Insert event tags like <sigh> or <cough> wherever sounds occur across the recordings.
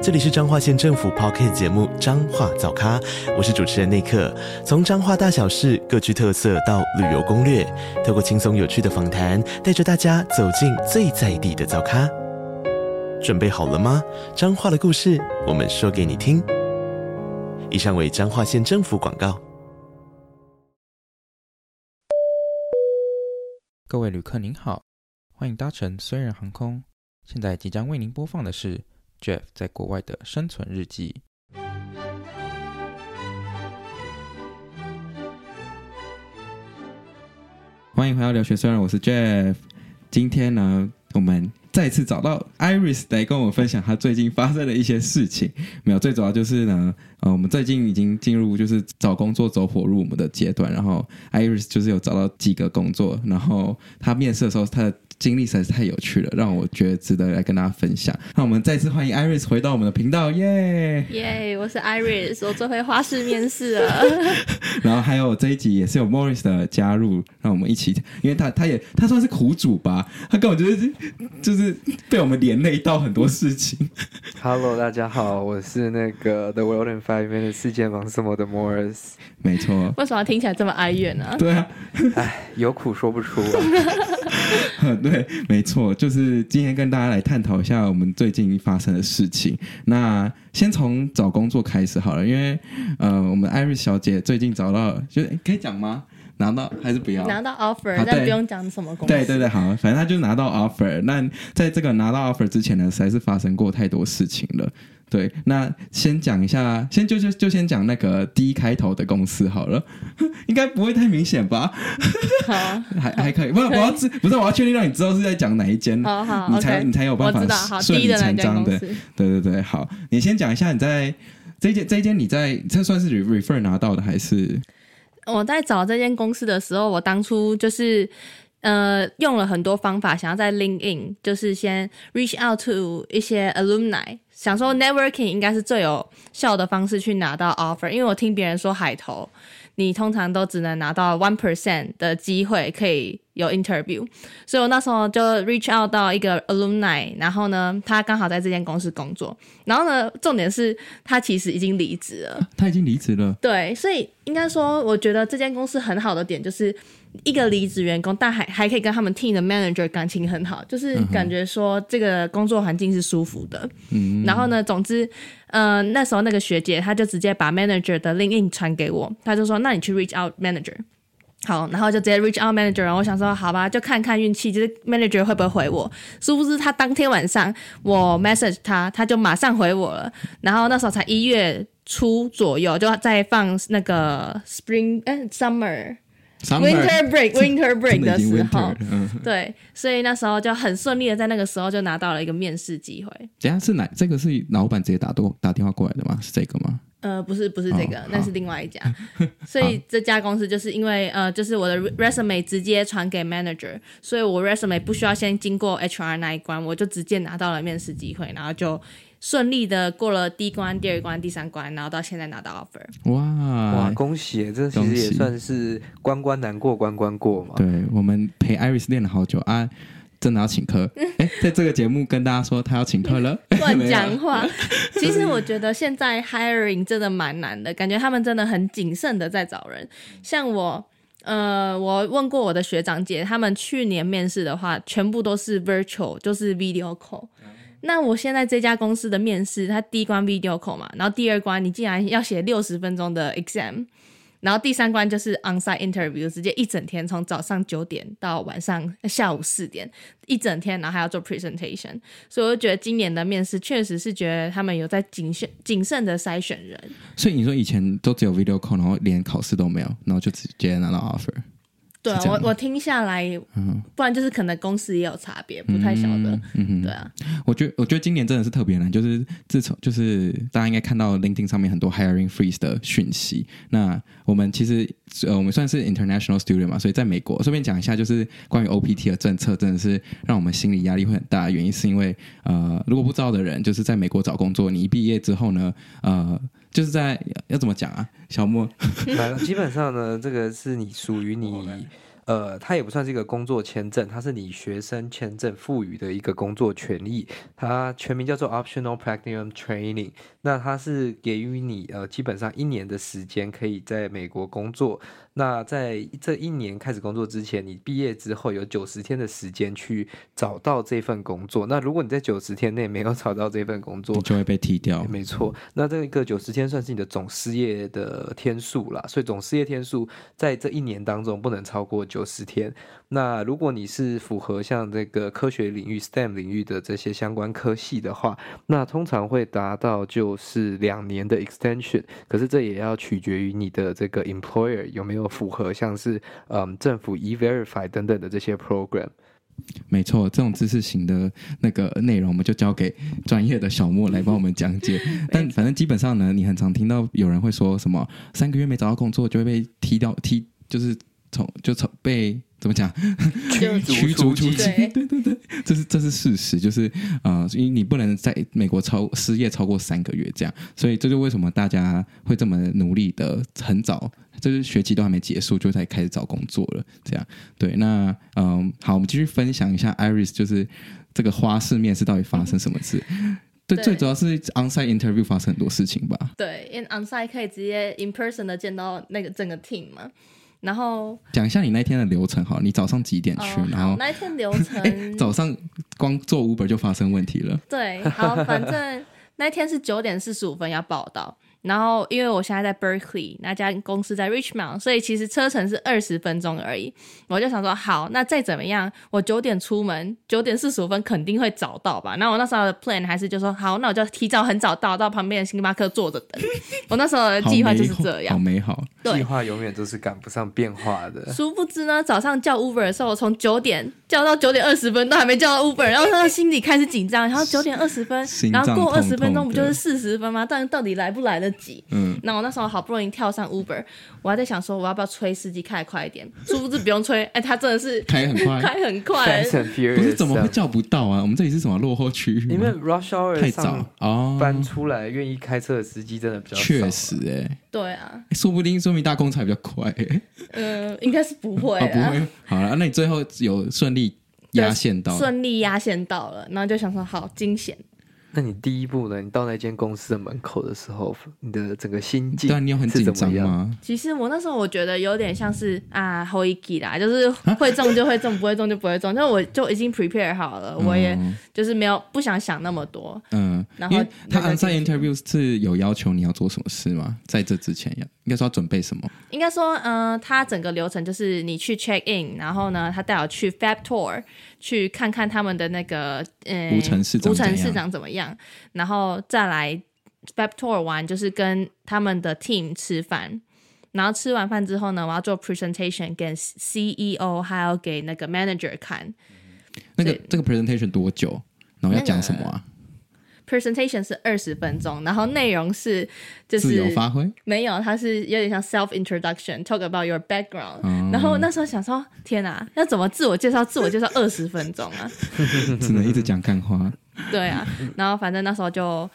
这里是彰化县政府 Podcast 节目《彰化早咖》，我是主持人内克。从彰化大小事各具特色到旅游攻略，透过轻松有趣的访谈，带着大家走进最在地的早咖。准备好了吗？彰化的故事，我们说给你听。以上为彰化县政府广告。各位旅客您好，欢迎搭乘虽然航空。现在即将为您播放的是。Jeff 在国外的生存日记。欢迎回到留学虽然，我是 Jeff。今天呢，我们再次找到 Iris 来跟我们分享她最近发生的一些事情。没有，最主要就是呢，呃，我们最近已经进入就是找工作走火入魔的阶段。然后 Iris 就是有找到几个工作，然后她面试的时候，她的经历实在是太有趣了，让我觉得值得来跟大家分享。那我们再次欢迎 Iris 回到我们的频道，耶耶！我是 Iris，我最会花式面试了。<laughs> 然后还有这一集也是有 Morris 的加入，让我们一起，因为他他也他算是苦主吧，他根本就是就是被我们连累到很多事情。Hello，大家好，我是那个 The World in Five Minutes 世界忙什么的 Morris。没错。为什么听起来这么哀怨呢？对啊，哎，有苦说不出啊。<laughs> 对，没错，就是今天跟大家来探讨一下我们最近发生的事情。那先从找工作开始好了，因为呃，我们 Iris 小姐最近找到，就可以讲吗？拿到还是不要？拿到 offer，但不用讲什么公司。对对对，好，反正他就拿到 offer。那在这个拿到 offer 之前呢，实在是发生过太多事情了。对，那先讲一下，先就就就先讲那个 D 开头的公司好了，<laughs> 应该不会太明显吧？好，<laughs> 还还可以。不是，我要知，不是我要确定让你知道是在讲哪一间，好好，你才 okay, 你才有办法顺理成章的。对对对，好，你先讲一下你在这间这间你在这算是 refer 拿到的还是？我在找这间公司的时候，我当初就是。呃，用了很多方法，想要在 LinkedIn 就是先 reach out to 一些 alumni，想说 networking 应该是最有效的方式去拿到 offer，因为我听别人说海投，你通常都只能拿到 one percent 的机会可以有 interview，所以我那时候就 reach out 到一个 alumni，然后呢，他刚好在这间公司工作，然后呢，重点是他其实已经离职了，他已经离职了，对，所以应该说，我觉得这间公司很好的点就是。一个离职员工，但还还可以跟他们 team 的 manager 感情很好，就是感觉说这个工作环境是舒服的。嗯，然后呢，总之，呃，那时候那个学姐她就直接把 manager 的 LinkedIn 传给我，她就说：“那你去 reach out manager。”好，然后就直接 reach out manager。然后我想说，好吧，就看看运气，就是 manager 会不会回我。殊不知他当天晚上我 message 他，他就马上回我了。然后那时候才一月初左右，就在放那个 spring 哎 summer。Winter break，Winter break 的时候，嗯、对，所以那时候就很顺利的在那个时候就拿到了一个面试机会。等下是哪？这个是老板直接打多打电话过来的吗？是这个吗？呃，不是，不是这个，哦、那是另外一家。<laughs> 所以这家公司就是因为呃，就是我的 resume 直接传给 manager，所以我 resume 不需要先经过 HR 那一关，我就直接拿到了面试机会，然后就。顺利的过了第一关、第二关、第三关，然后到现在拿到 offer。哇哇，恭喜！这其实也算是关关难过关关过嘛。对，我们陪 Iris 练了好久啊，真的要请客。<laughs> 哎，在这个节目跟大家说他要请客了，乱讲话。<laughs> 其实我觉得现在 hiring 真的蛮难的，感觉他们真的很谨慎的在找人。像我，呃，我问过我的学长姐，他们去年面试的话，全部都是 virtual，就是 video call。那我现在这家公司的面试，它第一关 video call 嘛，然后第二关你竟然要写六十分钟的 exam，然后第三关就是 onsite interview，直接一整天从早上九点到晚上下午四点，一整天，然后还要做 presentation，所以我就觉得今年的面试确实是觉得他们有在谨慎谨慎的筛选人。所以你说以前都只有 video call，然后连考试都没有，然后就直接拿到 offer。对啊，我我听下来，嗯，不然就是可能公司也有差别，不太晓得。嗯嗯，对啊，我觉得我觉得今年真的是特别难，就是自从就是大家应该看到 LinkedIn 上面很多 hiring freeze 的讯息。那我们其实呃我们算是 international student 嘛，所以在美国顺便讲一下，就是关于 OPT 的政策，真的是让我们心理压力会很大。原因是因为呃，如果不知道的人，就是在美国找工作，你一毕业之后呢，呃。就是在要怎么讲啊，小莫？基本上呢，这个是你属于你，呃，它也不算是一个工作签证，它是你学生签证赋予的一个工作权利，它全名叫做 Optional Practicum Training。那它是给予你呃，基本上一年的时间可以在美国工作。那在这一年开始工作之前，你毕业之后有九十天的时间去找到这份工作。那如果你在九十天内没有找到这份工作，你就会被踢掉。没错，那这个九十天算是你的总失业的天数啦。所以总失业天数在这一年当中不能超过九十天。那如果你是符合像这个科学领域 STEM 领域的这些相关科系的话，那通常会达到就是两年的 extension。可是这也要取决于你的这个 employer 有没有符合像是嗯政府 E-Verify 等等的这些 program。没错，这种知识型的那个内容，我们就交给专业的小莫来帮我们讲解。<laughs> 但反正基本上呢，你很常听到有人会说什么三个月没找到工作就会被踢掉，踢就是从就从被。怎么讲？<laughs> 驱驱逐出境？对对对，这是这是事实，就是呃，因为你不能在美国超失业超过三个月这样，所以这就为什么大家会这么努力的，很早，就是学期都还没结束就在开始找工作了，这样对。那嗯、呃，好，我们继续分享一下 Iris，就是这个花式面试到底发生什么事？对，对最主要是 onsite interview 发生很多事情吧？对，因为 onsite 可以直接 in person 的见到那个整个 team 嘛。然后讲一下你那天的流程好，你早上几点去？哦、然后那天流程 <laughs> 早上光做 Uber 就发生问题了。对，好，反正那天是九点四十五分要报到。然后，因为我现在在 Berkeley，那家公司在 Richmond，所以其实车程是二十分钟而已。我就想说，好，那再怎么样，我九点出门，九点四十五分肯定会早到吧？那我那时候的 plan 还是就说，好，那我就提早很早到，到旁边的星巴克坐着等。我那时候的计划就是这样，好美好。对，计划永远都是赶不上变化的。殊不知呢，早上叫 Uber 的时候，我从九点叫到九点二十分都还没叫到 Uber，然后他心里开始紧张。然后九点二十分，然后过二十分钟不就是四十分吗？但到底来不来得及？嗯。那我那时候好不容易跳上 Uber，我还在想说我要不要催司机开快一点，殊不知不用催，哎、欸，他真的是开很快，<laughs> 开很快，不是怎么会叫不到啊？我们这里是什么落后区？域？因为 Rush Hour 太早。哦，搬出来愿意开车的司机真的比较少，确实哎、欸，对啊，说不定说明大公司还比较快、欸，嗯、呃，应该是不会、哦，不会，好了，那你最后有顺利压线到，顺利压线到了，然后就想说好惊险。那你第一步呢？你到那间公司的门口的时候，你的整个心境，对，你有很紧张吗？其实我那时候我觉得有点像是啊，后一期啦，就是会中就会中，不会中就不会中，就我就已经 prepare 好了，我也就是没有不想想那么多。嗯，然后他 onsite interview 是有要求你要做什么事吗？在这之前要应该说要准备什么？应该说，嗯、呃，他整个流程就是你去 check in，然后呢，他带我去 fab tour。去看看他们的那个呃，无城市长怎么样，然后再来 Fab Tour 完，就是跟他们的 team 吃饭，然后吃完饭之后呢，我要做 presentation 给 CEO，还要给那个 manager 看。那个这个 presentation 多久？然后要讲什么啊？Presentation 是二十分钟，然后内容是就是自由发挥，没有，它是有点像 self introduction，talk about your background。嗯、然后那时候想说，天哪，要怎么自我介绍？自我介绍二十分钟啊，<laughs> 只能一直讲干话。对啊，然后反正那时候就。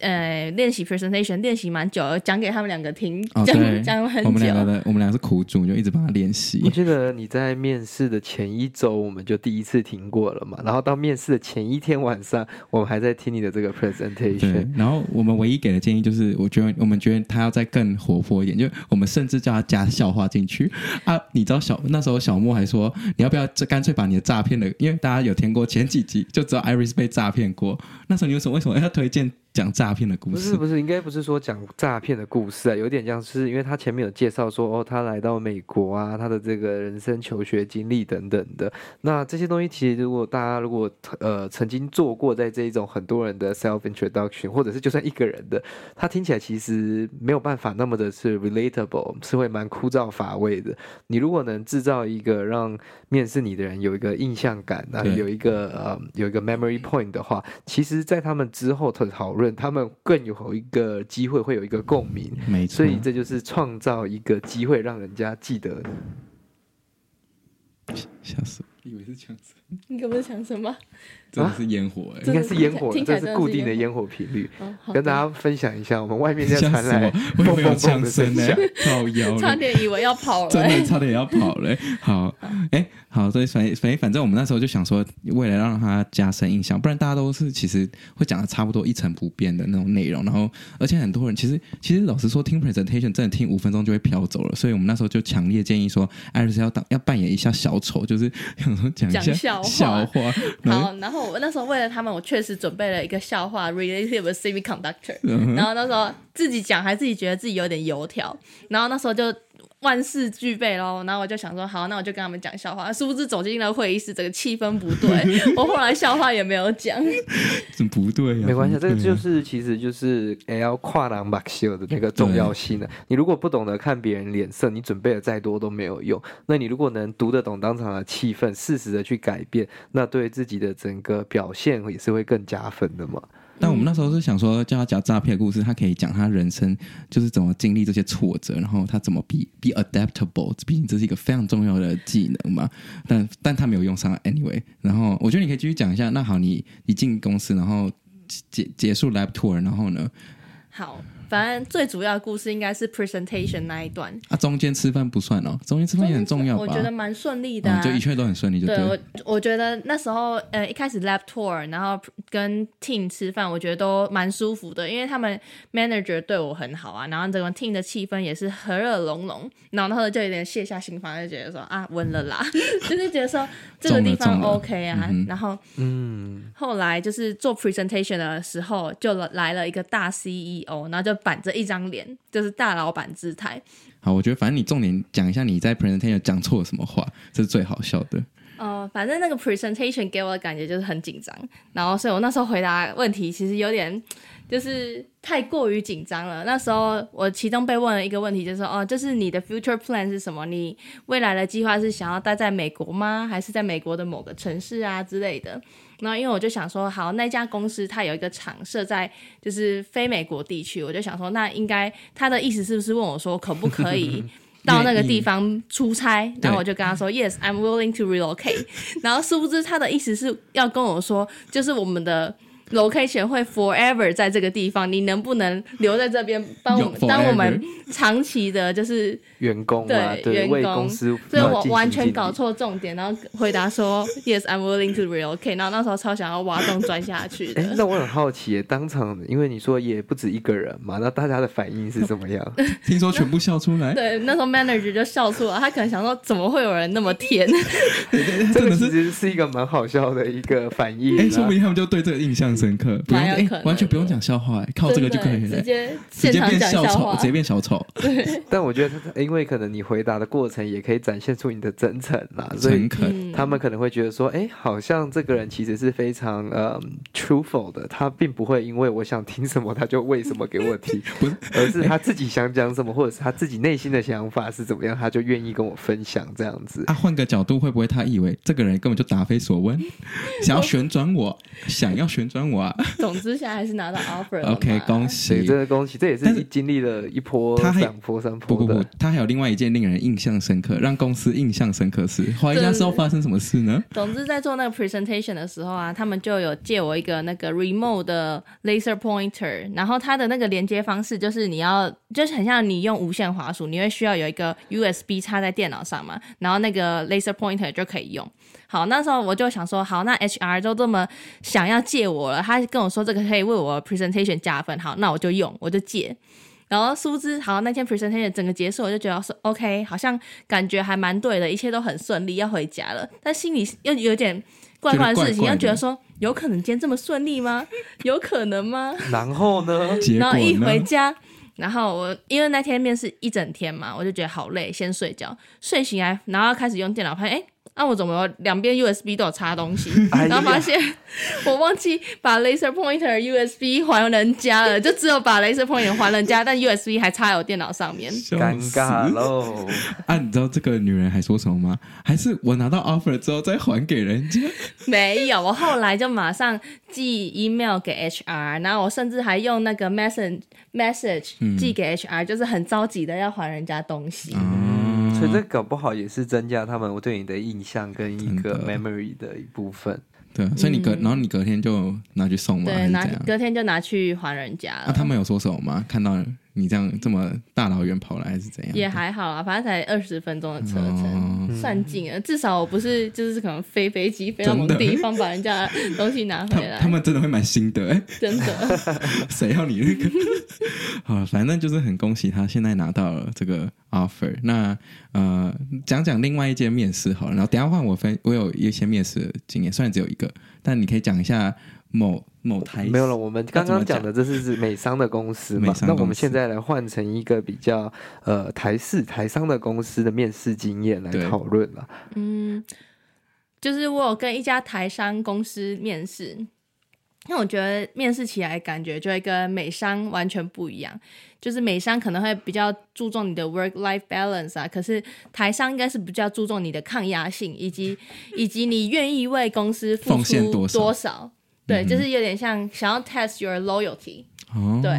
呃，练习 presentation 练习蛮久，讲给他们两个听，讲讲很久。我们两个的，我们两个是苦主，就一直帮他练习。我记得你在面试的前一周，我们就第一次听过了嘛。然后到面试的前一天晚上，我们还在听你的这个 presentation。然后我们唯一给的建议就是，我觉得我们觉得他要再更活泼一点，就我们甚至叫他加笑话进去啊。你知道小那时候小莫还说，你要不要这干脆把你的诈骗的，因为大家有听过前几集就知道 Iris 被诈骗过。那时候你为什么为什么要推荐？讲诈骗的故事。不是不是，应该不是说讲诈骗的故事啊，有点像是因为他前面有介绍说哦，他来到美国啊，他的这个人生求学经历等等的。那这些东西其实如果大家如果呃曾经做过在这一种很多人的 self introduction，或者是就算一个人的，他听起来其实没有办法那么的是 relatable，是会蛮枯燥乏味的。你如果能制造一个让面试你的人有一个印象感，那有一个呃有一个 memory point 的话，其实，在他们之后的讨论，他们更有一个机会会有一个共鸣。没错，所以这就是创造一个机会让人家记得。吓死我！以为是枪声，你可不是枪声吗？这是烟火哎、欸，应该是烟火，这是固定的烟火频率。跟大家分享一下，我们外面在传来砰砰砰的声响，靠腰，<laughs> 差点以为要跑了，真的差点要跑了。<laughs> 好，哎，好，所以反反反正我们那时候就想说，为了让他加深印象，不然大家都是其实会讲的差不多一成不变的那种内容。然后，而且很多人其实其实老实说，听 presentation 真的听五分钟就会飘走了。所以我们那时候就强烈建议说，Iris 要当要扮演一下小丑，就是想说讲一下笑话。好，然后。我那时候为了他们，我确实准备了一个笑话，related with semiconductor。然后那时候自己讲，还自己觉得自己有点油条。然后那时候就万事俱备喽。然后我就想说，好，那我就跟他们讲笑话。殊不知走进了会议室，这个气氛不对。<laughs> 我后来笑话也没有讲，怎么不对呀、啊？没关系，这个就是其实就是也要跨栏把秀的那个重要性的。你如果不懂得看别人脸色，你准备的再多都没有用。那你如果能读得懂当场的气氛，适时的去改变，那对自己的整个表现也是会更加分的嘛。但我们那时候是想说，叫他讲诈骗故事，他可以讲他人生就是怎么经历这些挫折，然后他怎么 be be adaptable，毕竟这是一个非常重要的技能嘛。但但他没有用上，anyway。然后我觉得你可以继续讲一下。那好，你你进公司，然后结结束 lab tour，然后呢？好。反正最主要的故事应该是 presentation 那一段。啊，中间吃饭不算哦，中间吃饭也很重要吧？我觉得蛮顺利的、啊。嗯，就一切都很顺利就对。对，我我觉得那时候呃一开始 lab tour，然后跟 team 吃饭，我觉得都蛮舒服的，因为他们 manager 对我很好啊，然后整个 team 的气氛也是和乐融融，然后那时候就有点卸下心防，就觉得说啊稳了啦，<laughs> 就是觉得说这个地方 OK 啊，嗯、然后嗯，后来就是做 presentation 的时候，就来了一个大哦然后就。板着一张脸，就是大老板姿态。好，我觉得反正你重点讲一下你在 presentation 讲错了什么话，这是最好笑的。呃，反正那个 presentation 给我的感觉就是很紧张，然后所以我那时候回答问题其实有点就是太过于紧张了。那时候我其中被问了一个问题，就是说哦，就是你的 future plan 是什么？你未来的计划是想要待在美国吗？还是在美国的某个城市啊之类的？那因为我就想说，好，那家公司它有一个厂设在就是非美国地区，我就想说，那应该他的意思是不是问我说，可不可以到那个地方出差？然后我就跟他说，Yes，I'm willing to relocate。然后殊不知他的意思是要跟我说，就是我们的。Location 会 forever 在这个地方，你能不能留在这边帮我们当我们长期的，就是员工对，员工，所以我完全搞错重点，然后回答说 Yes I'm willing to relocate，然后那时候超想要挖洞钻下去的。那我很好奇，当场因为你说也不止一个人嘛，那大家的反应是怎么样？<laughs> 听说全部笑出来。对，那时候 manager 就笑出来，他可能想说怎么会有人那么甜？<laughs> 这个其实是一个蛮好笑的一个反应。哎，说不定他们就对这个印象深刻，不用哎，完全不用讲笑话，哎，靠这个就可以了，直接直接变小丑，直接变小丑。<laughs> 对，但我觉得他，因为可能你回答的过程也可以展现出你的真诚啦，诚恳，他们可能会觉得说，哎，好像这个人其实是非常呃 truthful 的，他并不会因为我想听什么他就为什么给我听，<laughs> 不是，而是他自己想讲什么，或者是他自己内心的想法是怎么样，他就愿意跟我分享这样子。啊，换个角度，会不会他以为这个人根本就答非所问，想要旋转我，<laughs> 想要旋转我啊？<laughs> 总之，现在还是拿到 offer 了。OK，恭喜，真的恭喜！这也是经历了一波、两波、三波。不不不，他还有另外一件令人印象深刻、让公司印象深刻事。华一家时候发生什么事呢？总之，在做那个 presentation 的时候啊，他们就有借我一个那个 remote 的 laser pointer，然后它的那个连接方式就是你要，就是很像你用无线滑鼠，你会需要有一个 USB 插在电脑上嘛，然后那个 laser pointer 就可以用。好，那时候我就想说，好，那 HR 都这么想要借我了，他跟我说这个可以为我 presentation 加分，好，那我就用，我就借。然后殊不知，好，那天 presentation 整个结束，我就觉得说，OK，好像感觉还蛮对的，一切都很顺利，要回家了，但心里又有点怪怪的事情，怪怪又觉得说有可能今天这么顺利吗？<laughs> 有可能吗？然后呢然后一回家，然后我因为那天面试一整天嘛，我就觉得好累，先睡觉。睡醒来，然后开始用电脑拍，哎。那、啊、我怎么有两边 USB 都有插东西？<laughs> 然后发现我忘记把 laser pointer USB 还人家了，就只有把 laser pointer 还人家，但 USB 还插在我电脑上面，尴尬喽！啊，你知道这个女人还说什么吗？还是我拿到 offer 之后再还给人家？<laughs> 没有，我后来就马上寄 email 给 HR，然后我甚至还用那个 message message 寄给 HR，、嗯、就是很着急的要还人家东西。嗯所以这搞不好也是增加他们我对你的印象跟一个 memory 的一部分。对，所以你隔，然后你隔天就拿去送吗？对，拿隔天就拿去还人家了。那他们有说什么吗？看到。你这样这么大老远跑来还是怎样？也还好啊，反正才二十分钟的车程，哦、算近了。至少我不是就是可能飞飞机飞到某个地方把人家东西拿回来。他，他们真的会蛮心的哎，真的。<laughs> 谁要你那个？<laughs> 好，反正就是很恭喜他现在拿到了这个 offer。那呃，讲讲另外一间面试好了，然后等下换我分，我有一些面试的经验，虽然只有一个，但你可以讲一下。某某台没有了，我们刚刚讲的这是是美商的公司嘛？那我们现在来换成一个比较呃台式台商的公司的面试经验来讨论了。嗯，就是我有跟一家台商公司面试，因为我觉得面试起来感觉就会跟美商完全不一样。就是美商可能会比较注重你的 work life balance 啊，可是台商应该是比较注重你的抗压性，以及以及你愿意为公司付出多少。对，就是有点像想要 test your loyalty，哦。对，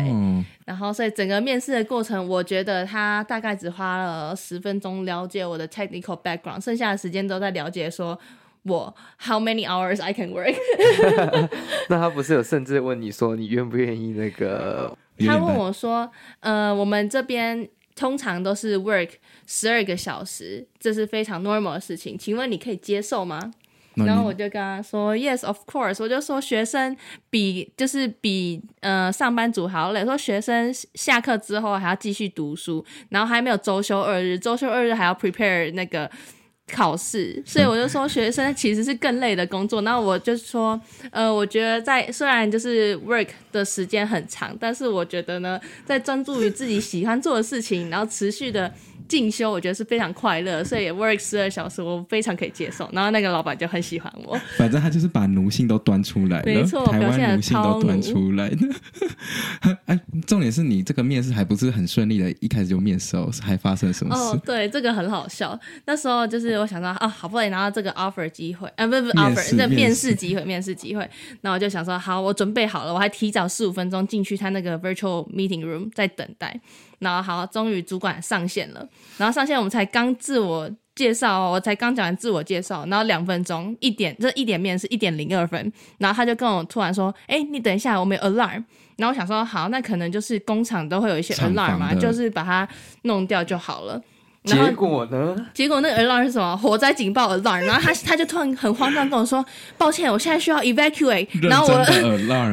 然后所以整个面试的过程，我觉得他大概只花了十分钟了解我的 technical background，剩下的时间都在了解说我 how many hours I can work。<laughs> <laughs> 那他不是有甚至问你说你愿不愿意那个？他问我说，呃，我们这边通常都是 work 十二个小时，这是非常 normal 的事情，请问你可以接受吗？然后我就跟他说，Yes, of course。我就说学生比就是比呃上班族还要累。说学生下课之后还要继续读书，然后还没有周休二日，周休二日还要 prepare 那个考试，所以我就说学生其实是更累的工作。然后我就说，呃，我觉得在虽然就是 work 的时间很长，但是我觉得呢，在专注于自己喜欢做的事情，然后持续的。进修我觉得是非常快乐，所以也 work 十二小时我非常可以接受。然后那个老板就很喜欢我，反正他就是把奴性都端出来了，没错，台湾奴性都端出来的。<laughs> 哎，重点是你这个面试还不是很顺利的，一开始就面试哦，还发生什么事？哦，对，这个很好笑。那时候就是我想说啊，好不容易拿到这个 offer 机会，啊，不不 offer，这面试机会，面试机会。那我就想说，好，我准备好了，我还提早四五分钟进去他那个 virtual meeting room 在等待。然后好，终于主管上线了。然后上线，我们才刚自我介绍，我才刚讲完自我介绍，然后两分钟一点，这一点面试一点零二分。然后他就跟我突然说：“哎，你等一下，我们有 alarm。”然后我想说：“好，那可能就是工厂都会有一些 alarm 嘛，就是把它弄掉就好了。”结果呢？结果那个 alarm 是什么？火灾警报 alarm。<laughs> 然后他他就突然很慌张跟我说：“抱歉，我现在需要 evacuate。”然后我 <laughs>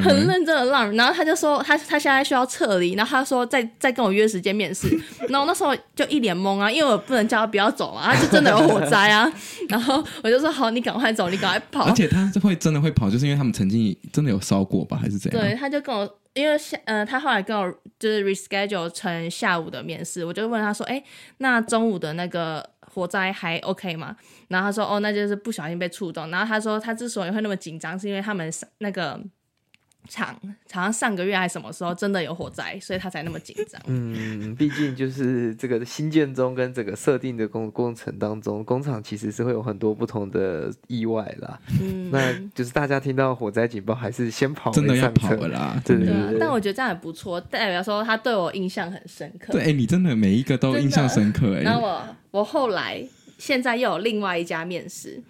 很认真的 alarm。然后他就说他他现在需要撤离。然后他说再再跟我约时间面试。<laughs> 然后那时候就一脸懵啊，因为我不能叫他不要走啊，他就真的有火灾啊。然后我就说好，你赶快走，你赶快跑。而且他会真的会跑，就是因为他们曾经真的有烧过吧，还是怎样？对，他就跟我。因为下呃，他后来跟我就是 reschedule 成下午的面试，我就问他说：“哎，那中午的那个火灾还 OK 吗？”然后他说：“哦，那就是不小心被触动。”然后他说他之所以会那么紧张，是因为他们那个。厂好像上个月还是什么时候真的有火灾，所以他才那么紧张。嗯，毕竟就是这个新建中跟这个设定的工工程当中，工厂其实是会有很多不同的意外啦。嗯，那就是大家听到火灾警报还是先跑，真的要跑了啦。对对，但我觉得这样也不错，代表说他对我印象很深刻。对，哎，你真的每一个都印象深刻哎。然后我我后来现在又有另外一家面试，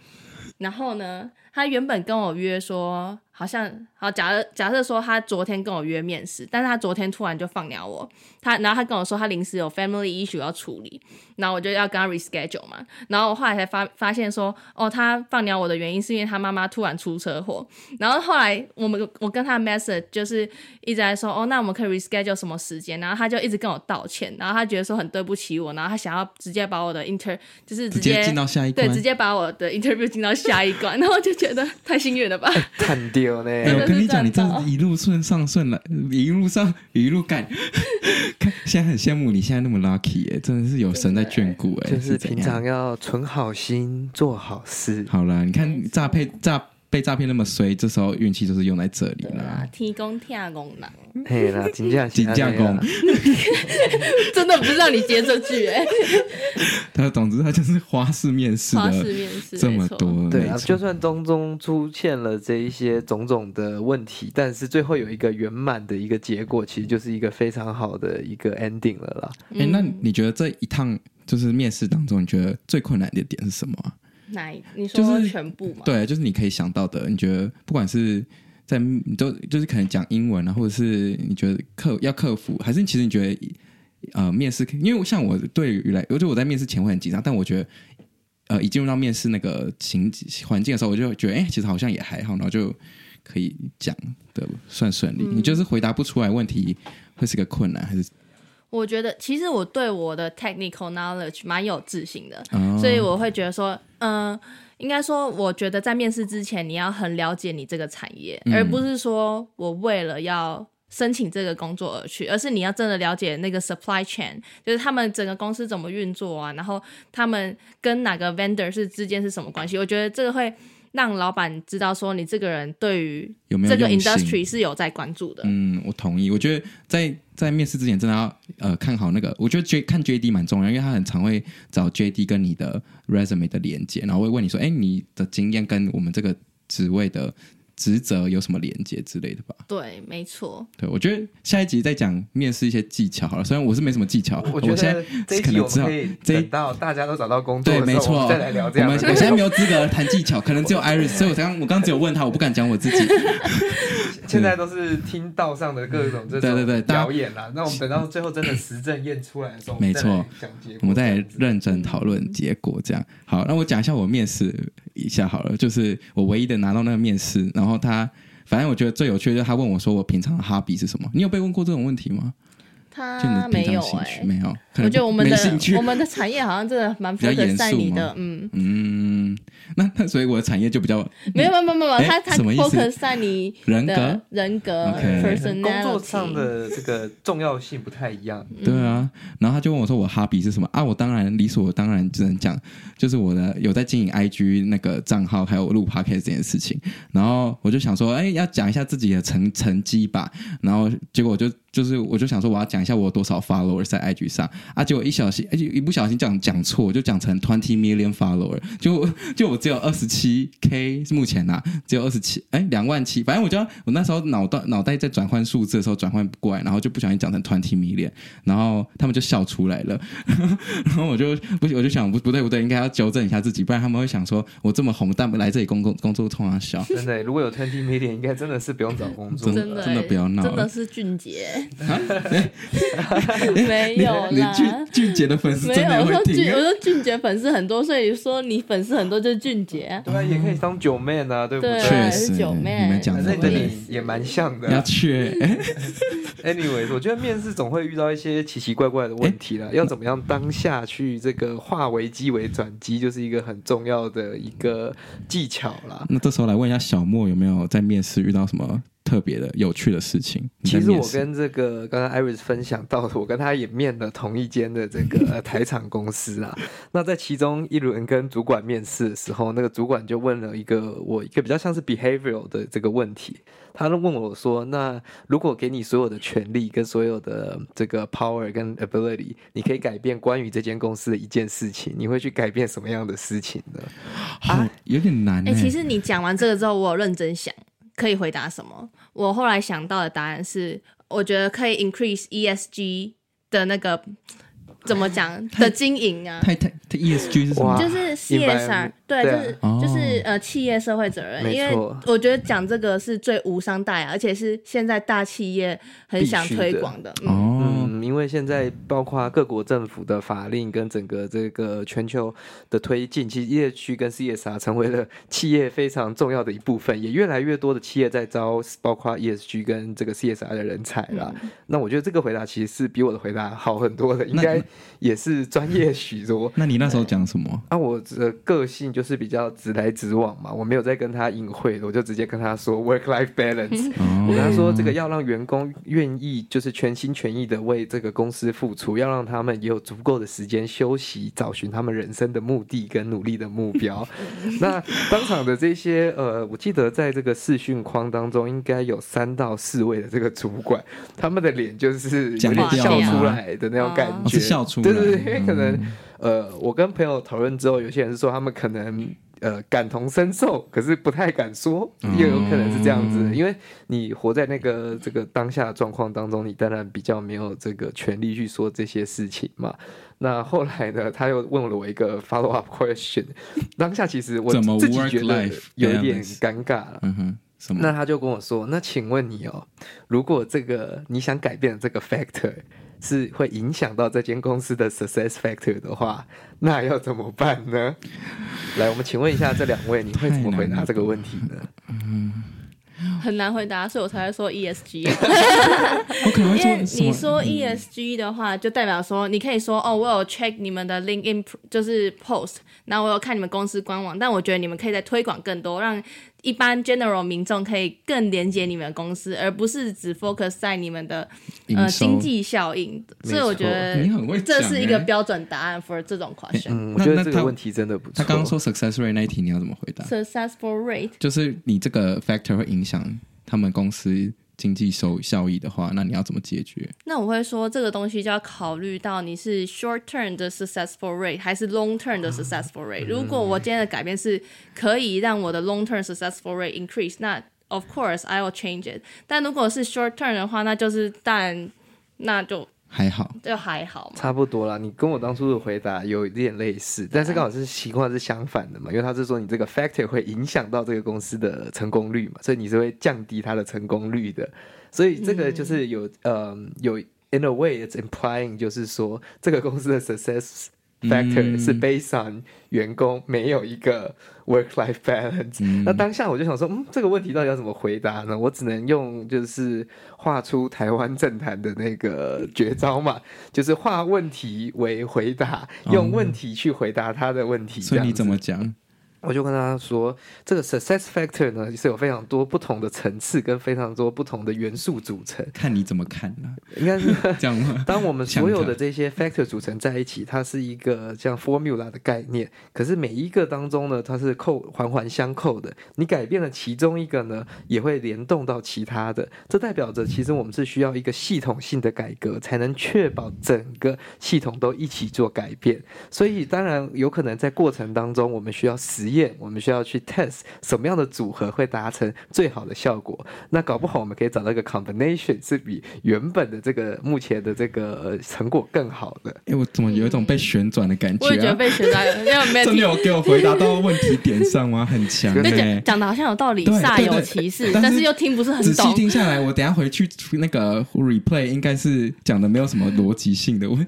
然后呢，他原本跟我约说。好像好，假设假设说他昨天跟我约面试，但是他昨天突然就放鸟我，他然后他跟我说他临时有 family issue 要处理，然后我就要跟他 reschedule 嘛，然后我后来才发发现说，哦，他放鸟我的原因是因为他妈妈突然出车祸，然后后来我们我跟他 message 就是一直在说，哦，那我们可以 reschedule 什么时间，然后他就一直跟我道歉，然后他觉得说很对不起我，然后他想要直接把我的 inter 就是直接进到下一关，对，直接把我的 interview 进到下一关，然后就觉得太幸运了吧，<laughs> 看丢呢、我跟你讲，你这一路顺上顺来，一路上一路干，<laughs> 看现在很羡慕你现在那么 lucky 哎、欸，真的是有神在眷顾哎，就是平常要存好心做好事。好了，你看诈骗诈。被诈骗那么衰，这时候运气就是用在这里了。提供天公啦，嘿啦，金价金价公，<laughs> 真的不是让你接这句哎。<laughs> 他总之他就是花式面试，花式面试这么多，对啊，就算当中出现了这一些种种的问题，但是最后有一个圆满的一个结果，其实就是一个非常好的一个 ending 了啦。哎、欸，那你觉得这一趟就是面试当中，你觉得最困难的点是什么啊？哪？你说全部吗？就是、对，就是你可以想到的。你觉得不管是在你都就是可能讲英文啊，或者是你觉得克要克服，还是其实你觉得呃面试，因为像我对于来，我觉得我在面试前会很紧张，但我觉得呃一进入到面试那个情环境的时候，我就觉得哎、欸，其实好像也还好，然后就可以讲的算顺利。嗯、你就是回答不出来问题会是个困难，还是？我觉得其实我对我的 technical knowledge 蛮有自信的，oh. 所以我会觉得说，嗯、呃，应该说，我觉得在面试之前，你要很了解你这个产业，嗯、而不是说我为了要申请这个工作而去，而是你要真的了解那个 supply chain，就是他们整个公司怎么运作啊，然后他们跟哪个 vendor 是之间是什么关系？我觉得这个会。让老板知道说你这个人对于这个 industry 是有在关注的。嗯，我同意。我觉得在在面试之前，真的要呃看好那个。我觉得 J 看 JD 蛮重要，因为他很常会找 JD 跟你的 resume 的连接，然后会问你说：“哎，你的经验跟我们这个职位的。”职责有什么连接之类的吧？对，没错。对，我觉得下一集再讲面试一些技巧好了。虽然我是没什么技巧，我觉得现在可能可以等到大家都找到工作，对，没错，再来聊这样。我们我现在没有资格谈技巧，可能只有 Iris，所以我刚我刚只有问他，我不敢讲我自己。<laughs> 现在都是听道上的各种这种对对对表演啦。那我们等到最后真的实证验出来的时候，没错，我们再认真讨论结果。这样好，那我讲一下我面试一下好了，就是我唯一的拿到那个面试，然后他，反正我觉得最有趣的就是他问我说我平常的 hobby 是什么？你有被问过这种问题吗？他没有哎、欸，没有。我觉得我们的我们的产业好像真的蛮比较严肃的，嗯嗯。那那所以我的产业就比较没有没有没有没有，他他 focus 在你人格人格 personality 工作上的这个重要性不太一样。<laughs> 对啊，然后他就问我说我 hobby 是什么啊？我当然理所当然只能讲，就是我的有在经营 IG 那个账号，还有录 podcast 这件事情。然后我就想说，哎，要讲一下自己的成成绩吧。然后结果我就就是我就想说，我要讲一下我有多少 followers 在 IG 上啊。结果一小心，而且一不小心讲讲错，就讲成 twenty million follower，就就我只有二十七 k，目前呐、啊，只有二十七，哎，两万七。反正我就我那时候脑袋脑袋在转换数字的时候转换不过来，然后就不小心讲成 twenty million，然后他们就笑出来了。<laughs> 然后我就不我就想不不对不对，应该要纠正一下自己，不然他们会想说我这么红，但不来这里工作工作通常笑。真的，如果有 twenty million，应该真的是不用找工作，真的真的不要闹，真的是俊杰，<laughs> 没有啦。俊俊杰的粉丝真的我说俊，我说俊杰粉丝很多，所以说你粉丝很多就是俊杰。对啊，也可以当九妹呢，对不对？确实，九妹，你们讲的对，也蛮像的。要去。<laughs> Anyways，我觉得面试总会遇到一些奇奇怪怪的问题啦，要怎么样当下去这个化危机为转机，就是一个很重要的一个技巧啦。那这时候来问一下小莫，有没有在面试遇到什么？特别的有趣的事情。其实我跟这个刚刚 Iris 分享到的，我跟他也面了同一间的这个 <laughs> 台厂公司啊。那在其中一轮跟主管面试的时候，那个主管就问了一个我一个比较像是 behavioral 的这个问题。他就问我说：“那如果给你所有的权利跟所有的这个 power 跟 ability，你可以改变关于这间公司的一件事情，你会去改变什么样的事情呢？”啊，有点难。哎，其实你讲完这个之后，我有认真想。可以回答什么？我后来想到的答案是，我觉得可以 increase ESG 的那个怎么讲的经营啊？太太太 ESG 是什么？就是 CSR，对，就是就是呃企业社会责任。因为我觉得讲这个是最无伤大雅，而且是现在大企业很想推广的。哦，因为现在包括各国政府的法令跟整个这个全球的推进，其实 ESG 跟 CSR 成为了企业非常重要的一部分，也越来越多的企业在招包括 ESG 跟这个 CSR 的人才了。那我觉得这个回答其实是比我的回答好很多的，应该。也是专业许多。<laughs> 那你那时候讲什么？啊，我的个性就是比较直来直往嘛，我没有在跟他隐晦的，我就直接跟他说 work life balance。<laughs> 我跟他说，这个要让员工愿意就是全心全意的为这个公司付出，要让他们也有足够的时间休息，找寻他们人生的目的跟努力的目标。<laughs> 那当场的这些呃，我记得在这个视讯框当中，应该有三到四位的这个主管，他们的脸就是有点笑出来的那种感觉，笑出来。对对对，因为可能，呃，我跟朋友讨论之后，有些人是说他们可能呃感同身受，可是不太敢说，也有可能是这样子，因为你活在那个这个当下的状况当中，你当然比较没有这个权利去说这些事情嘛。那后来呢，他又问了我一个 follow up question，当下其实我自己觉得有一点尴尬了。嗯哼，什么？那他就跟我说，那请问你哦，如果这个你想改变的这个 factor。是会影响到这间公司的 success factor 的话，那要怎么办呢？<laughs> 来，我们请问一下这两位，你会怎么回答这个问题呢？嗯，很难回答，所以我才会说 ESG。<laughs> 因为你说 ESG 的话，就代表说你可以说哦，我有 check 你们的 LinkedIn 就是 post，然后我有看你们公司官网，但我觉得你们可以再推广更多，让。一般 general 民众可以更连接你们公司，而不是只 focus 在你们的呃经济效应。所以我觉得这是一个标准答案 for 这种 question。嗯，我觉得这个问题真的不错。他刚刚说 success rate 那一题你要怎么回答？Successful rate 就是你这个 factor 会影响他们公司。经济收效益的话，那你要怎么解决？那我会说，这个东西就要考虑到你是 short term 的 successful rate 还是 long term 的 successful rate。如果我今天的改变是可以让我的 long term successful rate increase，那 of course I will change it。但如果是 short term 的话，那就是但那就。还好，就还好，差不多啦。你跟我当初的回答有一点类似，但是刚好是情况是相反的嘛，因为他是说你这个 factor 会影响到这个公司的成功率嘛，所以你是会降低它的成功率的。所以这个就是有，嗯、呃，有 in a way it's implying 就是说这个公司的 success。Factor 是 based on 员工没有一个 work-life balance。嗯、那当下我就想说，嗯，这个问题到底要怎么回答呢？我只能用就是画出台湾政坛的那个绝招嘛，<laughs> 就是化问题为回答，用问题去回答他的问题。所以你怎么讲？我就跟他说，这个 success factor 呢，是有非常多不同的层次跟非常多不同的元素组成。看你怎么看呢？应该是 <laughs> 这样吗？<laughs> 当我们所有的这些 factor 组成在一起，它是一个像 formula 的概念。可是每一个当中呢，它是扣环环相扣的。你改变了其中一个呢，也会联动到其他的。这代表着，其实我们是需要一个系统性的改革，才能确保整个系统都一起做改变。所以，当然有可能在过程当中，我们需要实验。我们需要去 test 什么样的组合会达成最好的效果。那搞不好我们可以找到一个 combination 是比原本的这个目前的这个成果更好的。哎，我怎么有一种被旋转的感觉、啊？我也觉得被旋转，因为没有真的有给我回答到问题点上吗？很强、欸，讲讲的好像有道理，煞有其事，但是又听不是很懂。仔细听下来，我等下回去那个 replay 应该是讲的没有什么逻辑性的问题。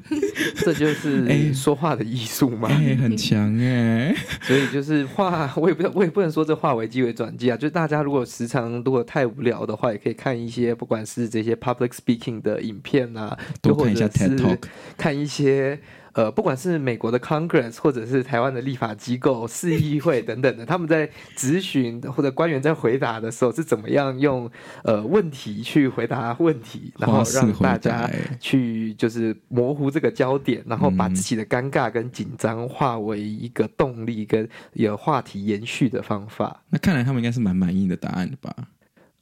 这就是 <laughs> 哎说话的艺术嘛，哎，很强哎，所以就是话。<laughs> 我也不，我也不能说这话为机为转机啊。就是大家如果时常如果太无聊的话，也可以看一些不管是这些 public speaking 的影片啊，多看一下 TED Talk，看一些。呃，不管是美国的 Congress，或者是台湾的立法机构、<laughs> 市议会等等的，他们在咨询或者官员在回答的时候，是怎么样用呃问题去回答问题，然后让大家去就是模糊这个焦点，然后把自己的尴尬跟紧张化为一个动力跟有话题延续的方法。那看来他们应该是蛮满意的答案的吧？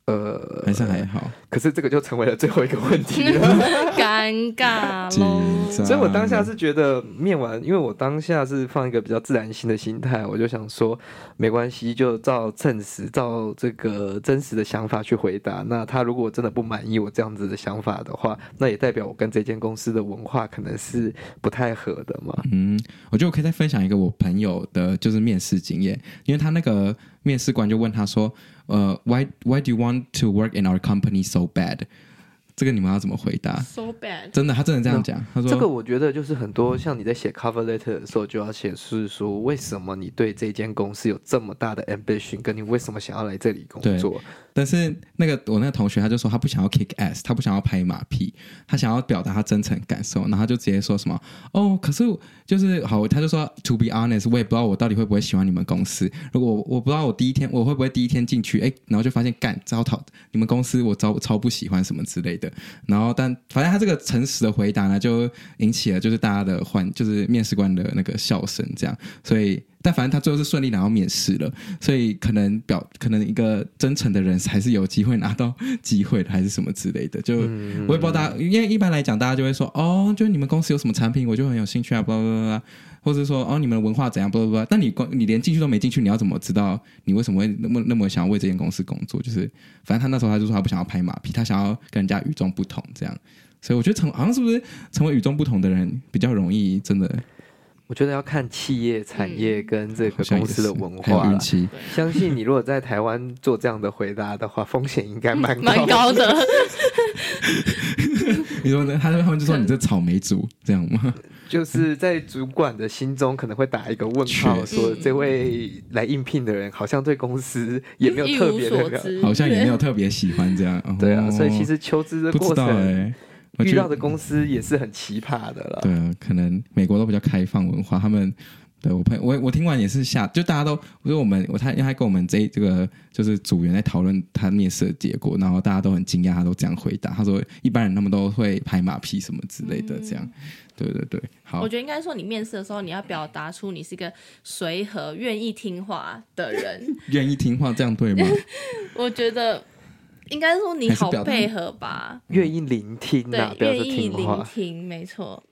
呃，还是还好。可是这个就成为了最后一个问题了，<laughs> 尴尬喽。所以我当下是觉得面完，因为我当下是放一个比较自然心的心态，我就想说没关系，就照正实，照这个真实的想法去回答。那他如果真的不满意我这样子的想法的话，那也代表我跟这间公司的文化可能是不太合的嘛。嗯，我觉得我可以再分享一个我朋友的就是面试经验，因为他那个面试官就问他说。呃、uh,，Why Why do you want to work in our company so bad？这个你们要怎么回答？So bad，真的，他真的这样讲。No, 他说：“这个我觉得就是很多像你在写 cover letter 的时候，就要显示说为什么你对这间公司有这么大的 ambition，跟你为什么想要来这里工作。”但是那个我那个同学他就说他不想要 kick ass，他不想要拍马屁，他想要表达他真诚感受，然后他就直接说什么：“哦，可是就是好。”他就说：“To be honest，我也不知道我到底会不会喜欢你们公司。如果我，我不知道我第一天我会不会第一天进去，哎，然后就发现干糟蹋你们公司，我超超不喜欢什么之类的。然后但反正他这个诚实的回答呢，就引起了就是大家的欢，就是面试官的那个笑声，这样，所以。但反正他最后是顺利拿到面试了，所以可能表可能一个真诚的人还是有机会拿到机会的，还是什么之类的。就我也不知道大家，因为一般来讲，大家就会说哦，就你们公司有什么产品，我就很有兴趣啊，blah blah blah，或者说哦，你们的文化怎样，blah blah blah。但你光你连进去都没进去，你要怎么知道你为什么会那么那么想要为这间公司工作？就是反正他那时候他就说他不想要拍马屁，他想要跟人家与众不同这样。所以我觉得成好像是不是成为与众不同的人比较容易，真的。我觉得要看企业产业跟这个公司的文化。相信你如果在台湾做这样的回答的话，风险应该蛮蛮高的。你说呢？他他们就说 <laughs> 你这草莓族这样吗？就是在主管的心中可能会打一个问号，说这位来应聘的人好像对公司也没有特别的，<laughs> 好像也没有特别喜欢这样。对啊，所以其实求职的过程。遇到的公司也是很奇葩的了。对啊，可能美国都比较开放文化，他们对我朋友，我我听完也是吓，就大家都，我说我们我他因为他跟我们这这个就是组员在讨论他面试的结果，然后大家都很惊讶，他都这样回答，他说一般人他们都会拍马屁什么之类的，这样，嗯、对对对，好，我觉得应该说你面试的时候你要表达出你是一个随和、愿意听话的人，<laughs> 愿意听话这样对吗？<laughs> 我觉得。应该说你好配合吧，愿意聆听啊，对，愿意聆听，没错。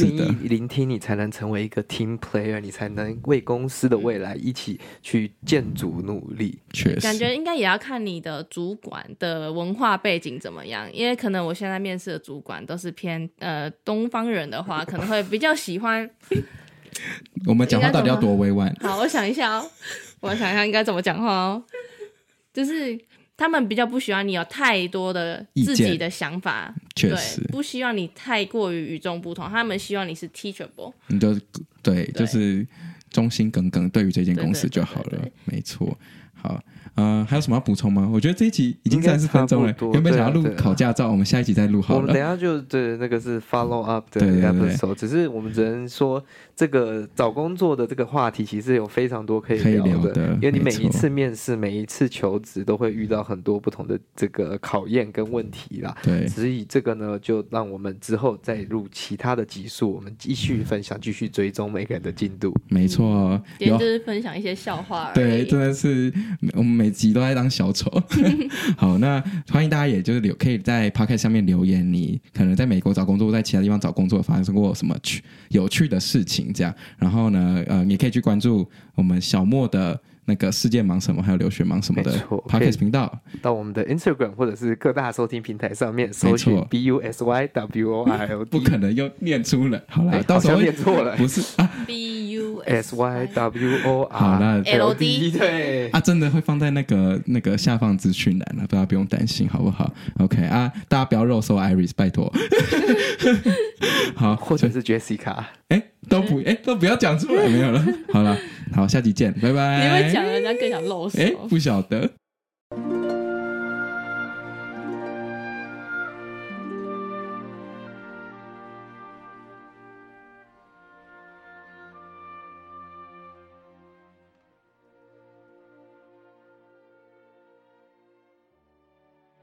愿意聆听，你才能成为一个 team player，你才能为公司的未来一起去建筑努力。确实，感觉应该也要看你的主管的文化背景怎么样，因为可能我现在面试的主管都是偏呃东方人的话，可能会比较喜欢。<laughs> 我们讲话到底要多委婉？好，我想一下哦，我想一下应该怎么讲话哦，就是。他们比较不喜欢你有太多的自己的想法，确实，不希望你太过于与众不同。他们希望你是 teachable，你就对，对，就是忠心耿耿，对于这间公司就好了。对对对对，没错，好。呃，还有什么要补充吗？我觉得这一集已经三十分钟了，原本想要录考驾照，我们下一集再录好了。我们等下就对那个是 follow up 的 episode，只是我们只能说这个找工作的这个话题其实有非常多可以聊的，聊的因为你每一次面试、每一次求职都会遇到很多不同的这个考验跟问题啦。对，所以这个呢，就让我们之后再录其他的集数，我们继续分享、继续追踪每个人的进度。没错，也就是分享一些笑话。对，真的是我们。每集都在当小丑，<laughs> 好，那欢迎大家，也就是留可以在 Podcast 上面留言，你可能在美国找工作，在其他地方找工作发生过什么趣有趣的事情，这样，然后呢，呃，你可以去关注我们小莫的。那个世界忙什么，还有留学忙什么的 Podcast 频道，到我们的 Instagram 或者是各大收听平台上面搜索 B U S Y W O I L 不可能又念出了，好了，到时候念错了，不是啊，B U S Y W O R，好了，L D，<laughs> 对，啊，真的会放在那个那个下方资讯栏了，大家不用担心，好不好？OK 啊，大家不要肉搜 Iris，拜托，好，<laughs> 或者是 Jessica，哎，都不，哎，都不要讲出来，没有了，好了。好，下集见，拜拜。你会讲人家更想露手？哎，不晓得。